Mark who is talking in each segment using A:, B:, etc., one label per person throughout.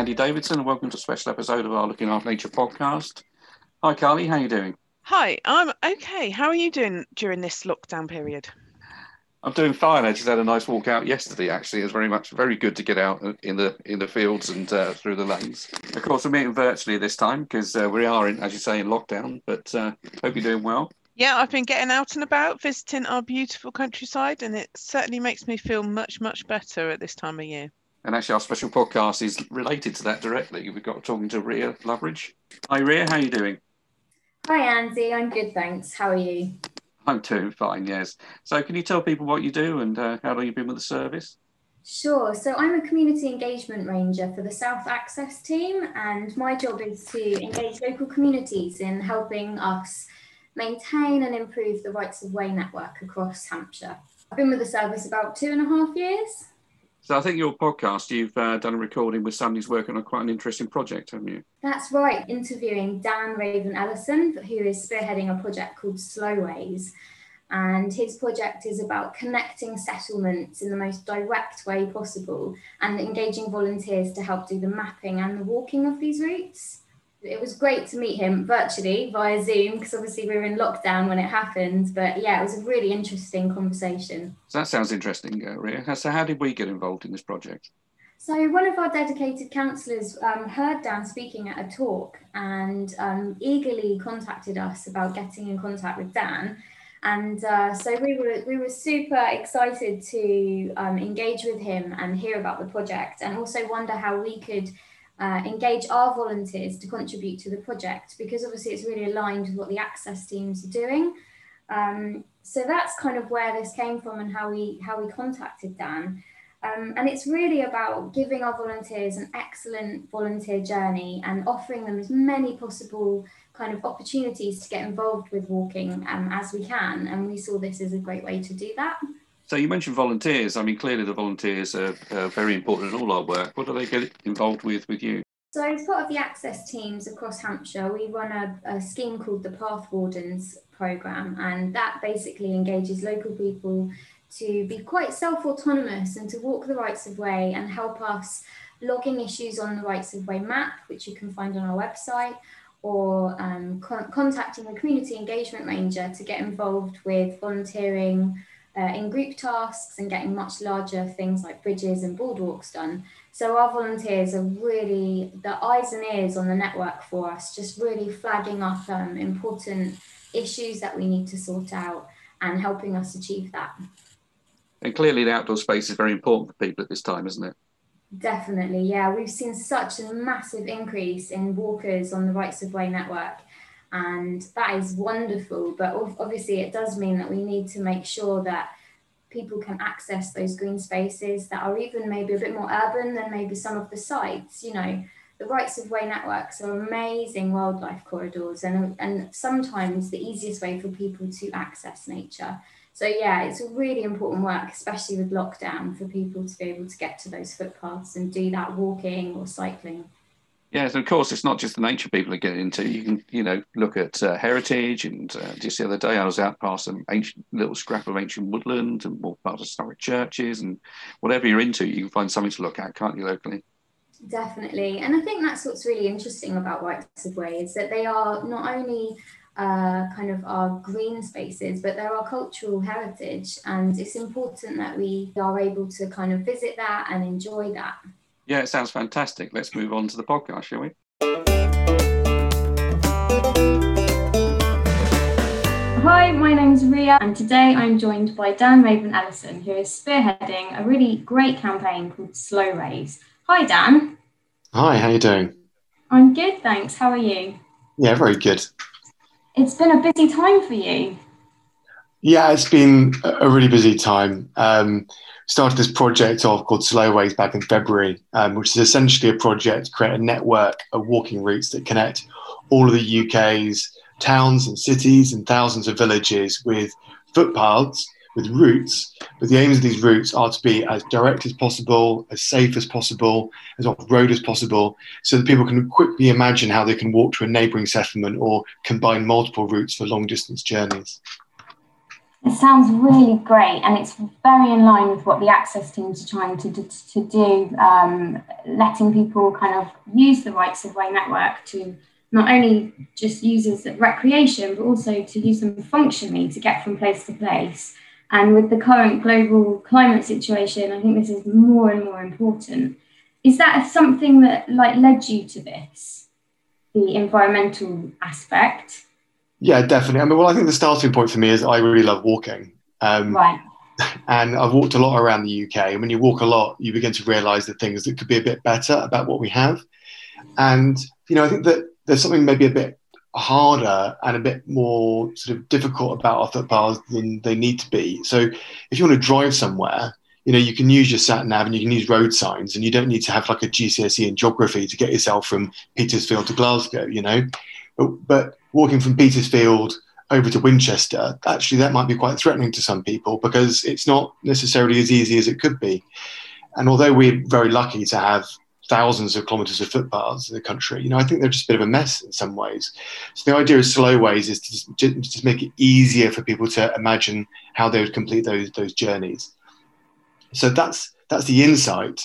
A: Andy Davidson, and welcome to a special episode of our Looking After Nature podcast. Hi, Carly, how are you doing?
B: Hi, I'm okay. How are you doing during this lockdown period?
A: I'm doing fine. I just had a nice walk out yesterday. Actually, it was very much very good to get out in the in the fields and uh, through the lanes. Of course, we're meeting virtually this time because uh, we are, in, as you say, in lockdown. But uh, hope you're doing well.
B: Yeah, I've been getting out and about, visiting our beautiful countryside, and it certainly makes me feel much much better at this time of year.
A: And actually, our special podcast is related to that directly. We've got talking to Ria Loveridge. Hi, Ria. How are you doing?
C: Hi, Andy. I'm good, thanks. How are you?
A: I'm too fine, yes. So, can you tell people what you do and uh, how long you've been with the service?
C: Sure. So, I'm a community engagement ranger for the South Access team, and my job is to engage local communities in helping us maintain and improve the rights of way network across Hampshire. I've been with the service about two and a half years.
A: So I think your podcast, you've uh, done a recording with somebody who's working on quite an interesting project, haven't you?
C: That's right, interviewing Dan Raven Ellison, who is spearheading a project called Slowways. And his project is about connecting settlements in the most direct way possible and engaging volunteers to help do the mapping and the walking of these routes it was great to meet him virtually via Zoom because obviously we were in lockdown when it happened. But yeah, it was a really interesting conversation.
A: So that sounds interesting, uh, Ria. So how did we get involved in this project?
C: So one of our dedicated counsellors um, heard Dan speaking at a talk and um, eagerly contacted us about getting in contact with Dan. And uh, so we were we were super excited to um, engage with him and hear about the project, and also wonder how we could uh, engage our volunteers to contribute to the project because obviously it's really aligned with what the access teams are doing. Um, so that's kind of where this came from and how we how we contacted Dan. Um, and it's really about giving our volunteers an excellent volunteer journey and offering them as many possible kind of opportunities to get involved with walking um, as we can. And we saw this as a great way to do that.
A: So you mentioned volunteers. I mean, clearly the volunteers are, are very important in all our work. What do they get involved with with you?
C: So, as part of the access teams across Hampshire, we run a, a scheme called the Path Wardens programme, and that basically engages local people to be quite self autonomous and to walk the rights of way and help us logging issues on the rights of way map, which you can find on our website, or um, con- contacting the community engagement ranger to get involved with volunteering uh, in group tasks and getting much larger things like bridges and boardwalks done. So our volunteers are really the eyes and ears on the network for us, just really flagging up um, important issues that we need to sort out and helping us achieve that.
A: And clearly, the outdoor space is very important for people at this time, isn't it?
C: Definitely, yeah. We've seen such a massive increase in walkers on the Rights of Way network and that is wonderful but obviously it does mean that we need to make sure that people can access those green spaces that are even maybe a bit more urban than maybe some of the sites you know. The rights of way networks are amazing wildlife corridors and, and sometimes the easiest way for people to access nature. So yeah it's a really important work especially with lockdown for people to be able to get to those footpaths and do that walking or cycling
A: Yes, of course, it's not just the nature people are getting into. You can, you know, look at uh, heritage. And uh, just the other day, I was out past some ancient little scrap of ancient woodland and walked past historic churches. And whatever you're into, you can find something to look at, can't you, locally?
C: Definitely. And I think that's what's really interesting about Rights of Way is that they are not only uh, kind of our green spaces, but they're our cultural heritage. And it's important that we are able to kind of visit that and enjoy that.
A: Yeah, it sounds fantastic. Let's move on to the podcast, shall we?
C: Hi, my name is Ria, and today I'm joined by Dan Raven Ellison, who is spearheading a really great campaign called Slowways. Hi, Dan.
D: Hi, how you doing?
C: I'm good, thanks. How are you?
D: Yeah, very good.
C: It's been a busy time for you.
D: Yeah, it's been a really busy time. Um, started this project off called Slowways back in February, um, which is essentially a project to create a network of walking routes that connect all of the UK's towns and cities and thousands of villages with footpaths, with routes. But the aims of these routes are to be as direct as possible, as safe as possible, as off road as possible, so that people can quickly imagine how they can walk to a neighbouring settlement or combine multiple routes for long distance journeys.
E: It sounds really great, and it's very in line with what the access teams are trying to do, to do um, letting people kind of use the rights of way network to not only just use as recreation, but also to use them functionally to get from place to place. And with the current global climate situation, I think this is more and more important. Is that something that like led you to this, the environmental aspect?
D: Yeah, definitely. I mean, well, I think the starting point for me is I really love walking. Um,
E: right.
D: And I've walked a lot around the UK. And when you walk a lot, you begin to realize that things that could be a bit better about what we have. And, you know, I think that there's something maybe a bit harder and a bit more sort of difficult about our footpaths than they need to be. So if you want to drive somewhere, you know, you can use your sat nav and you can use road signs, and you don't need to have like a GCSE in geography to get yourself from Petersfield to Glasgow. You know, but, but walking from Petersfield over to Winchester, actually, that might be quite threatening to some people because it's not necessarily as easy as it could be. And although we're very lucky to have thousands of kilometres of footpaths in the country, you know, I think they're just a bit of a mess in some ways. So the idea of slow ways is to just, just make it easier for people to imagine how they would complete those those journeys. So that's that's the insight.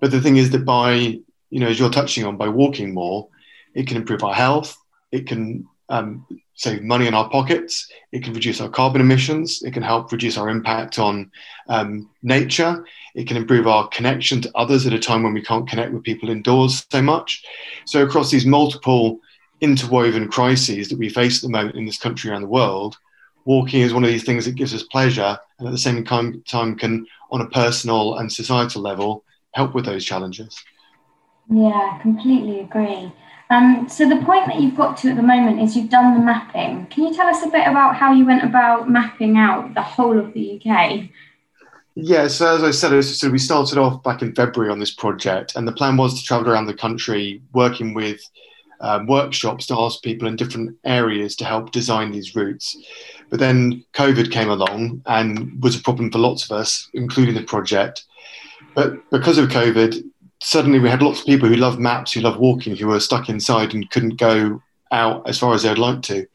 D: But the thing is that by you know, as you're touching on, by walking more, it can improve our health. It can um, save money in our pockets. It can reduce our carbon emissions. It can help reduce our impact on um, nature. It can improve our connection to others at a time when we can't connect with people indoors so much. So, across these multiple interwoven crises that we face at the moment in this country around the world, walking is one of these things that gives us pleasure and at the same time, can, on a personal and societal level, help with those challenges.
E: Yeah, completely agree. Um, so the point that you've got to at the moment is you've done the mapping. Can you tell us a bit about how you went about mapping out the whole of the UK?
D: Yeah, so as I said, so we started off back in February on this project, and the plan was to travel around the country working with um, workshops to ask people in different areas to help design these routes. But then COVID came along and was a problem for lots of us, including the project. But because of COVID, suddenly we had lots of people who love maps, who love walking, who were stuck inside and couldn't go out as far as they'd like to.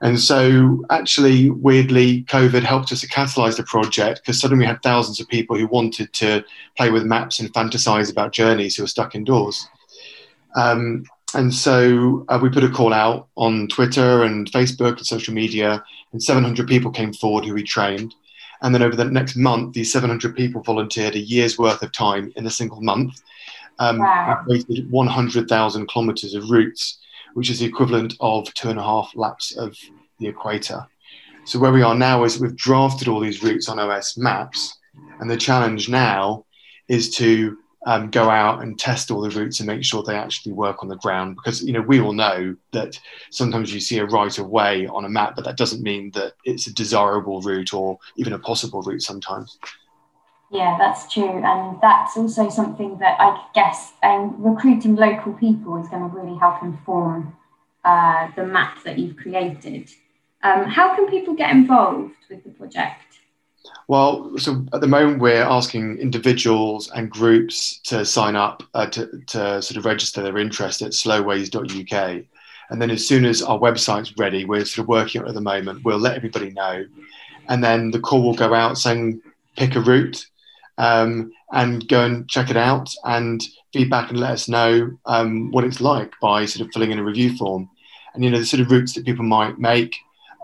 D: And so, actually, weirdly, COVID helped us to catalyze the project because suddenly we had thousands of people who wanted to play with maps and fantasize about journeys who were stuck indoors. Um, and so uh, we put a call out on Twitter and Facebook and social media, and 700 people came forward who we trained. And then over the next month, these 700 people volunteered a year's worth of time in a single month. Um, wow. 100,000 kilometers of routes, which is the equivalent of two and a half laps of the equator. So where we are now is we've drafted all these routes on OS maps, and the challenge now is to um, go out and test all the routes and make sure they actually work on the ground. Because you know we all know that sometimes you see a right of way on a map but that doesn't mean that it's a desirable route or even a possible route sometimes.
E: Yeah that's true. And that's also something that i guess um, recruiting local people is going to really help inform uh, the map that you've created. Um, how can people get involved with the project
D: well, so at the moment we're asking individuals and groups to sign up uh, to, to sort of register their interest at slowways.uk. And then as soon as our website's ready, we're sort of working on it at the moment, we'll let everybody know. And then the call will go out saying, pick a route um, and go and check it out and feedback and let us know um, what it's like by sort of filling in a review form. And, you know, the sort of routes that people might make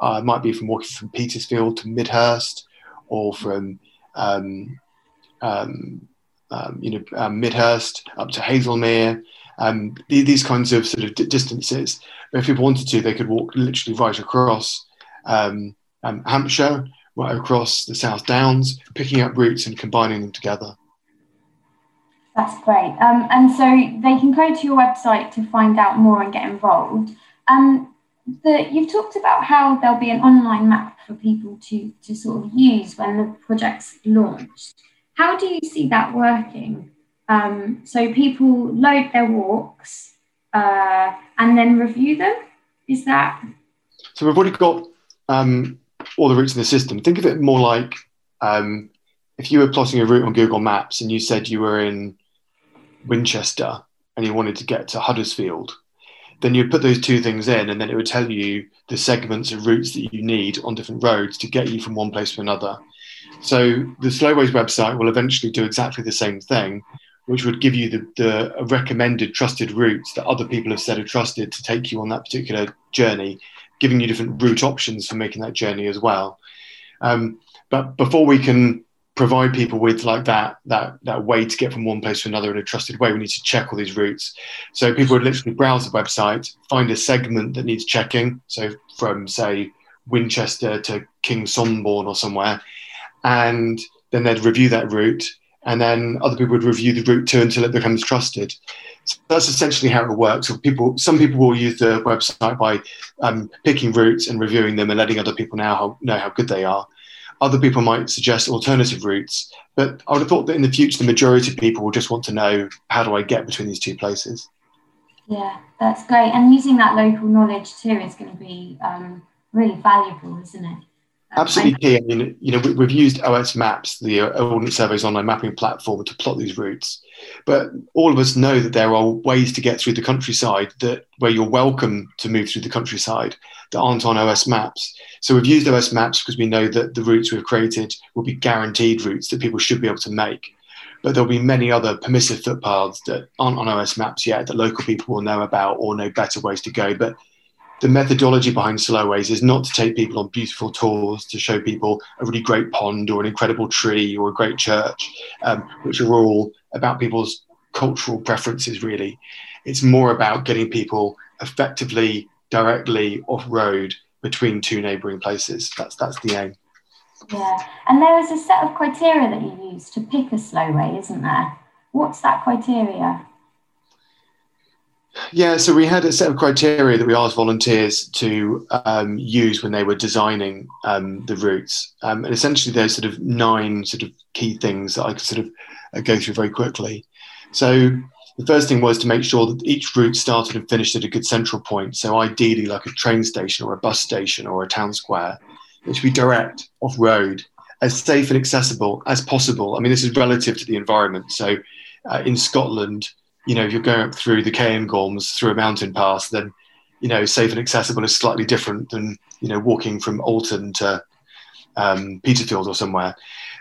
D: uh, might be from walking from Petersfield to Midhurst or from um, um, um, you know um, Midhurst up to Haslemere. Um, these kinds of sort of distances. But if people wanted to, they could walk literally right across Hampshire, right across the South Downs, picking up routes and combining them together.
E: That's great. Um, and so they can go to your website to find out more and get involved. Um, the, you've talked about how there'll be an online map for people to, to sort of use when the project's launched. How do you see that working? Um, so people load their walks uh, and then review them? Is that?
D: So we've already got um, all the routes in the system. Think of it more like um, if you were plotting a route on Google Maps and you said you were in Winchester and you wanted to get to Huddersfield then you put those two things in, and then it would tell you the segments of routes that you need on different roads to get you from one place to another. So the Slowways website will eventually do exactly the same thing, which would give you the, the recommended trusted routes that other people have said are trusted to take you on that particular journey, giving you different route options for making that journey as well. Um, but before we can provide people with like that that that way to get from one place to another in a trusted way. We need to check all these routes. So people would literally browse the website find a segment that needs checking. So from say winchester to King's Somborne or somewhere and then they'd review that route and then other people would review the route too until it becomes trusted. So that's essentially how it works. So people some people will use the website by um, picking routes and reviewing them and letting other people how know how good they are other people might suggest alternative routes, but I would have thought that in the future, the majority of people will just want to know how do I get between these two places.
E: Yeah, that's great. And using that local knowledge too is going to be um, really valuable, isn't it?
D: Absolutely key. I mean, you know, we, have used OS Maps, the uh, Ordnance Survey's online mapping platform, to plot these routes. But all of us know that there are ways to get through the countryside that where you're welcome to move through the countryside that aren't on OS Maps. So we've used OS Maps because we know that the routes we've created will be guaranteed routes that people should be able to make. But there'll be many other permissive footpaths that aren't on OS Maps yet that local people will know about or know better ways to go. But the methodology behind Slowways is not to take people on beautiful tours to show people a really great pond or an incredible tree or a great church, um, which are all about people's cultural preferences, really. It's more about getting people effectively, directly off road between two neighbouring places. That's, that's the aim.
E: Yeah, and there is a set of criteria that you use to pick a slowway, isn't there? What's that criteria?
D: Yeah, so we had a set of criteria that we asked volunteers to um, use when they were designing um, the routes, um, and essentially there's sort of nine sort of key things that I could sort of uh, go through very quickly. So the first thing was to make sure that each route started and finished at a good central point. So ideally, like a train station or a bus station or a town square, it should be direct, off road, as safe and accessible as possible. I mean, this is relative to the environment. So uh, in Scotland you know, if you're going up through the Cairngorms through a mountain pass, then, you know, safe and accessible is slightly different than, you know, walking from Alton to um, Petersfield or somewhere.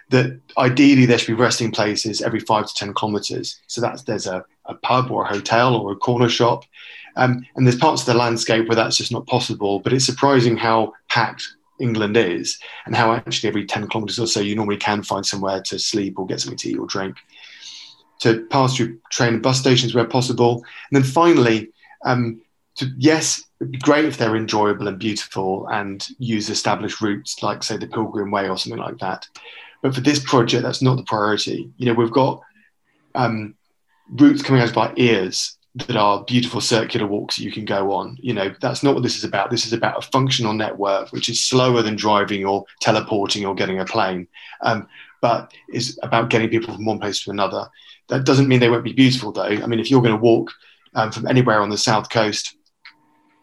D: That ideally there should be resting places every five to 10 kilometers. So that's there's a, a pub or a hotel or a corner shop. Um, and there's parts of the landscape where that's just not possible. But it's surprising how packed England is and how actually every 10 kilometers or so you normally can find somewhere to sleep or get something to eat or drink to pass through train and bus stations where possible. And then finally, um, to, yes, it'd be great if they're enjoyable and beautiful and use established routes like, say, the Pilgrim Way or something like that. But for this project, that's not the priority. You know, we've got um, routes coming out of our ears that are beautiful circular walks that you can go on. You know, that's not what this is about. This is about a functional network, which is slower than driving or teleporting or getting a plane, um, but is about getting people from one place to another. That doesn't mean they won't be beautiful, though. I mean, if you're going to walk um, from anywhere on the south coast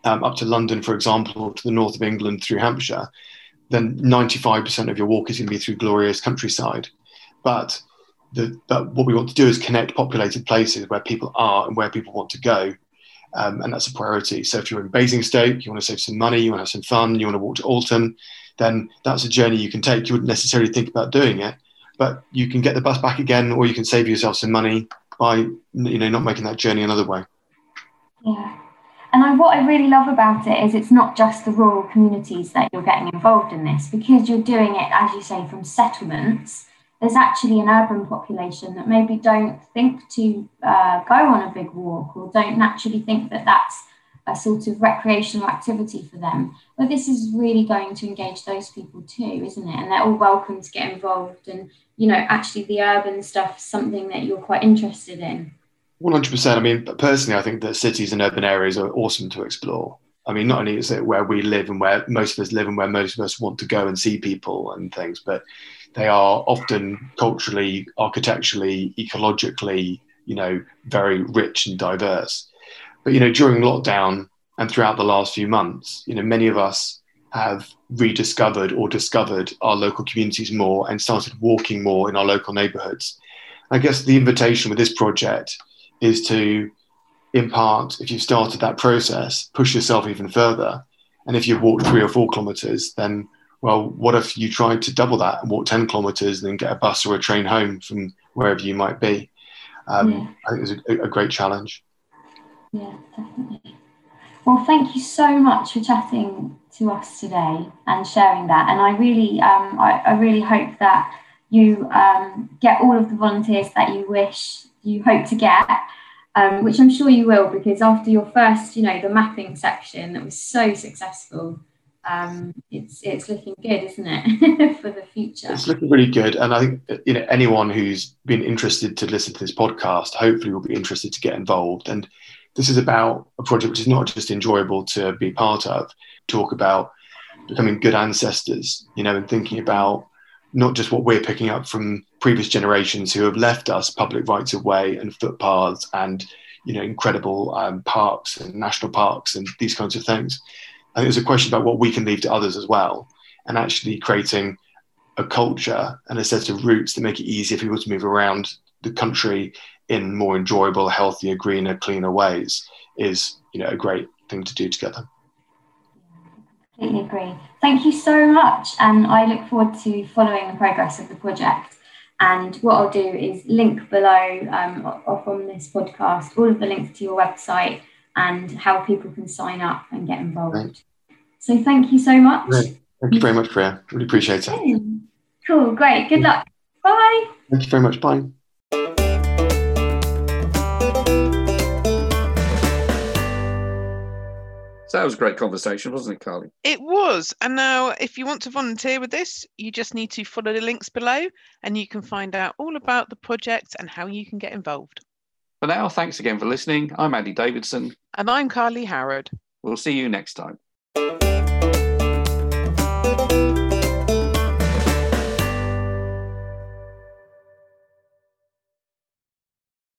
D: um, up to London, for example, or to the north of England through Hampshire, then 95% of your walk is going to be through glorious countryside. But the, but what we want to do is connect populated places where people are and where people want to go. Um, and that's a priority. So if you're in Basingstoke, you want to save some money, you want to have some fun, you want to walk to Alton, then that's a journey you can take. You wouldn't necessarily think about doing it, but you can get the bus back again, or you can save yourself some money by you know not making that journey another way.
E: Yeah. And I, what I really love about it is it's not just the rural communities that you're getting involved in this because you're doing it, as you say, from settlements. There's actually an urban population that maybe don't think to uh, go on a big walk or don't naturally think that that's a sort of recreational activity for them. But this is really going to engage those people too, isn't it? And they're all welcome to get involved. And, you know, actually the urban stuff is something that you're quite interested in.
D: 100%. I mean, personally, I think that cities and urban areas are awesome to explore. I mean, not only is it where we live and where most of us live and where most of us want to go and see people and things, but they are often culturally, architecturally, ecologically, you know, very rich and diverse. But you know, during lockdown and throughout the last few months, you know, many of us have rediscovered or discovered our local communities more and started walking more in our local neighborhoods. I guess the invitation with this project is to in part, if you've started that process, push yourself even further. And if you've walked three or four kilometers, then, well, what if you tried to double that and walk 10 kilometers and then get a bus or a train home from wherever you might be? Um, yeah. I think it's a, a great challenge.
E: Yeah, definitely. Well, thank you so much for chatting to us today and sharing that. And I really, um, I, I, really hope that you um, get all of the volunteers that you wish you hope to get um, which I'm sure you will, because after your first, you know, the mapping section that was so successful, um, it's it's looking good, isn't it, for the future?
D: It's looking really good, and I think you know anyone who's been interested to listen to this podcast, hopefully, will be interested to get involved. And this is about a project which is not just enjoyable to be part of. Talk about becoming good ancestors, you know, and thinking about not just what we're picking up from previous generations who have left us public rights of way and footpaths and you know incredible um, parks and national parks and these kinds of things. I think there's a question about what we can leave to others as well, and actually creating a culture and a set of routes that make it easier for people to move around the country in more enjoyable, healthier, greener, cleaner ways is you know a great thing to do together
E: completely agree. Thank you so much. And I look forward to following the progress of the project. And what I'll do is link below um, off on this podcast all of the links to your website and how people can sign up and get involved. Right. So thank you so much.
D: Great. Thank you very much, Ria. Really appreciate it.
E: Cool, great. Good luck. Bye.
D: Thank you very much. Bye.
A: That was a great conversation, wasn't it, Carly?
B: It was. And now, if you want to volunteer with this, you just need to follow the links below and you can find out all about the project and how you can get involved.
A: For now, thanks again for listening. I'm Andy Davidson.
B: And I'm Carly Howard.
A: We'll see you next time.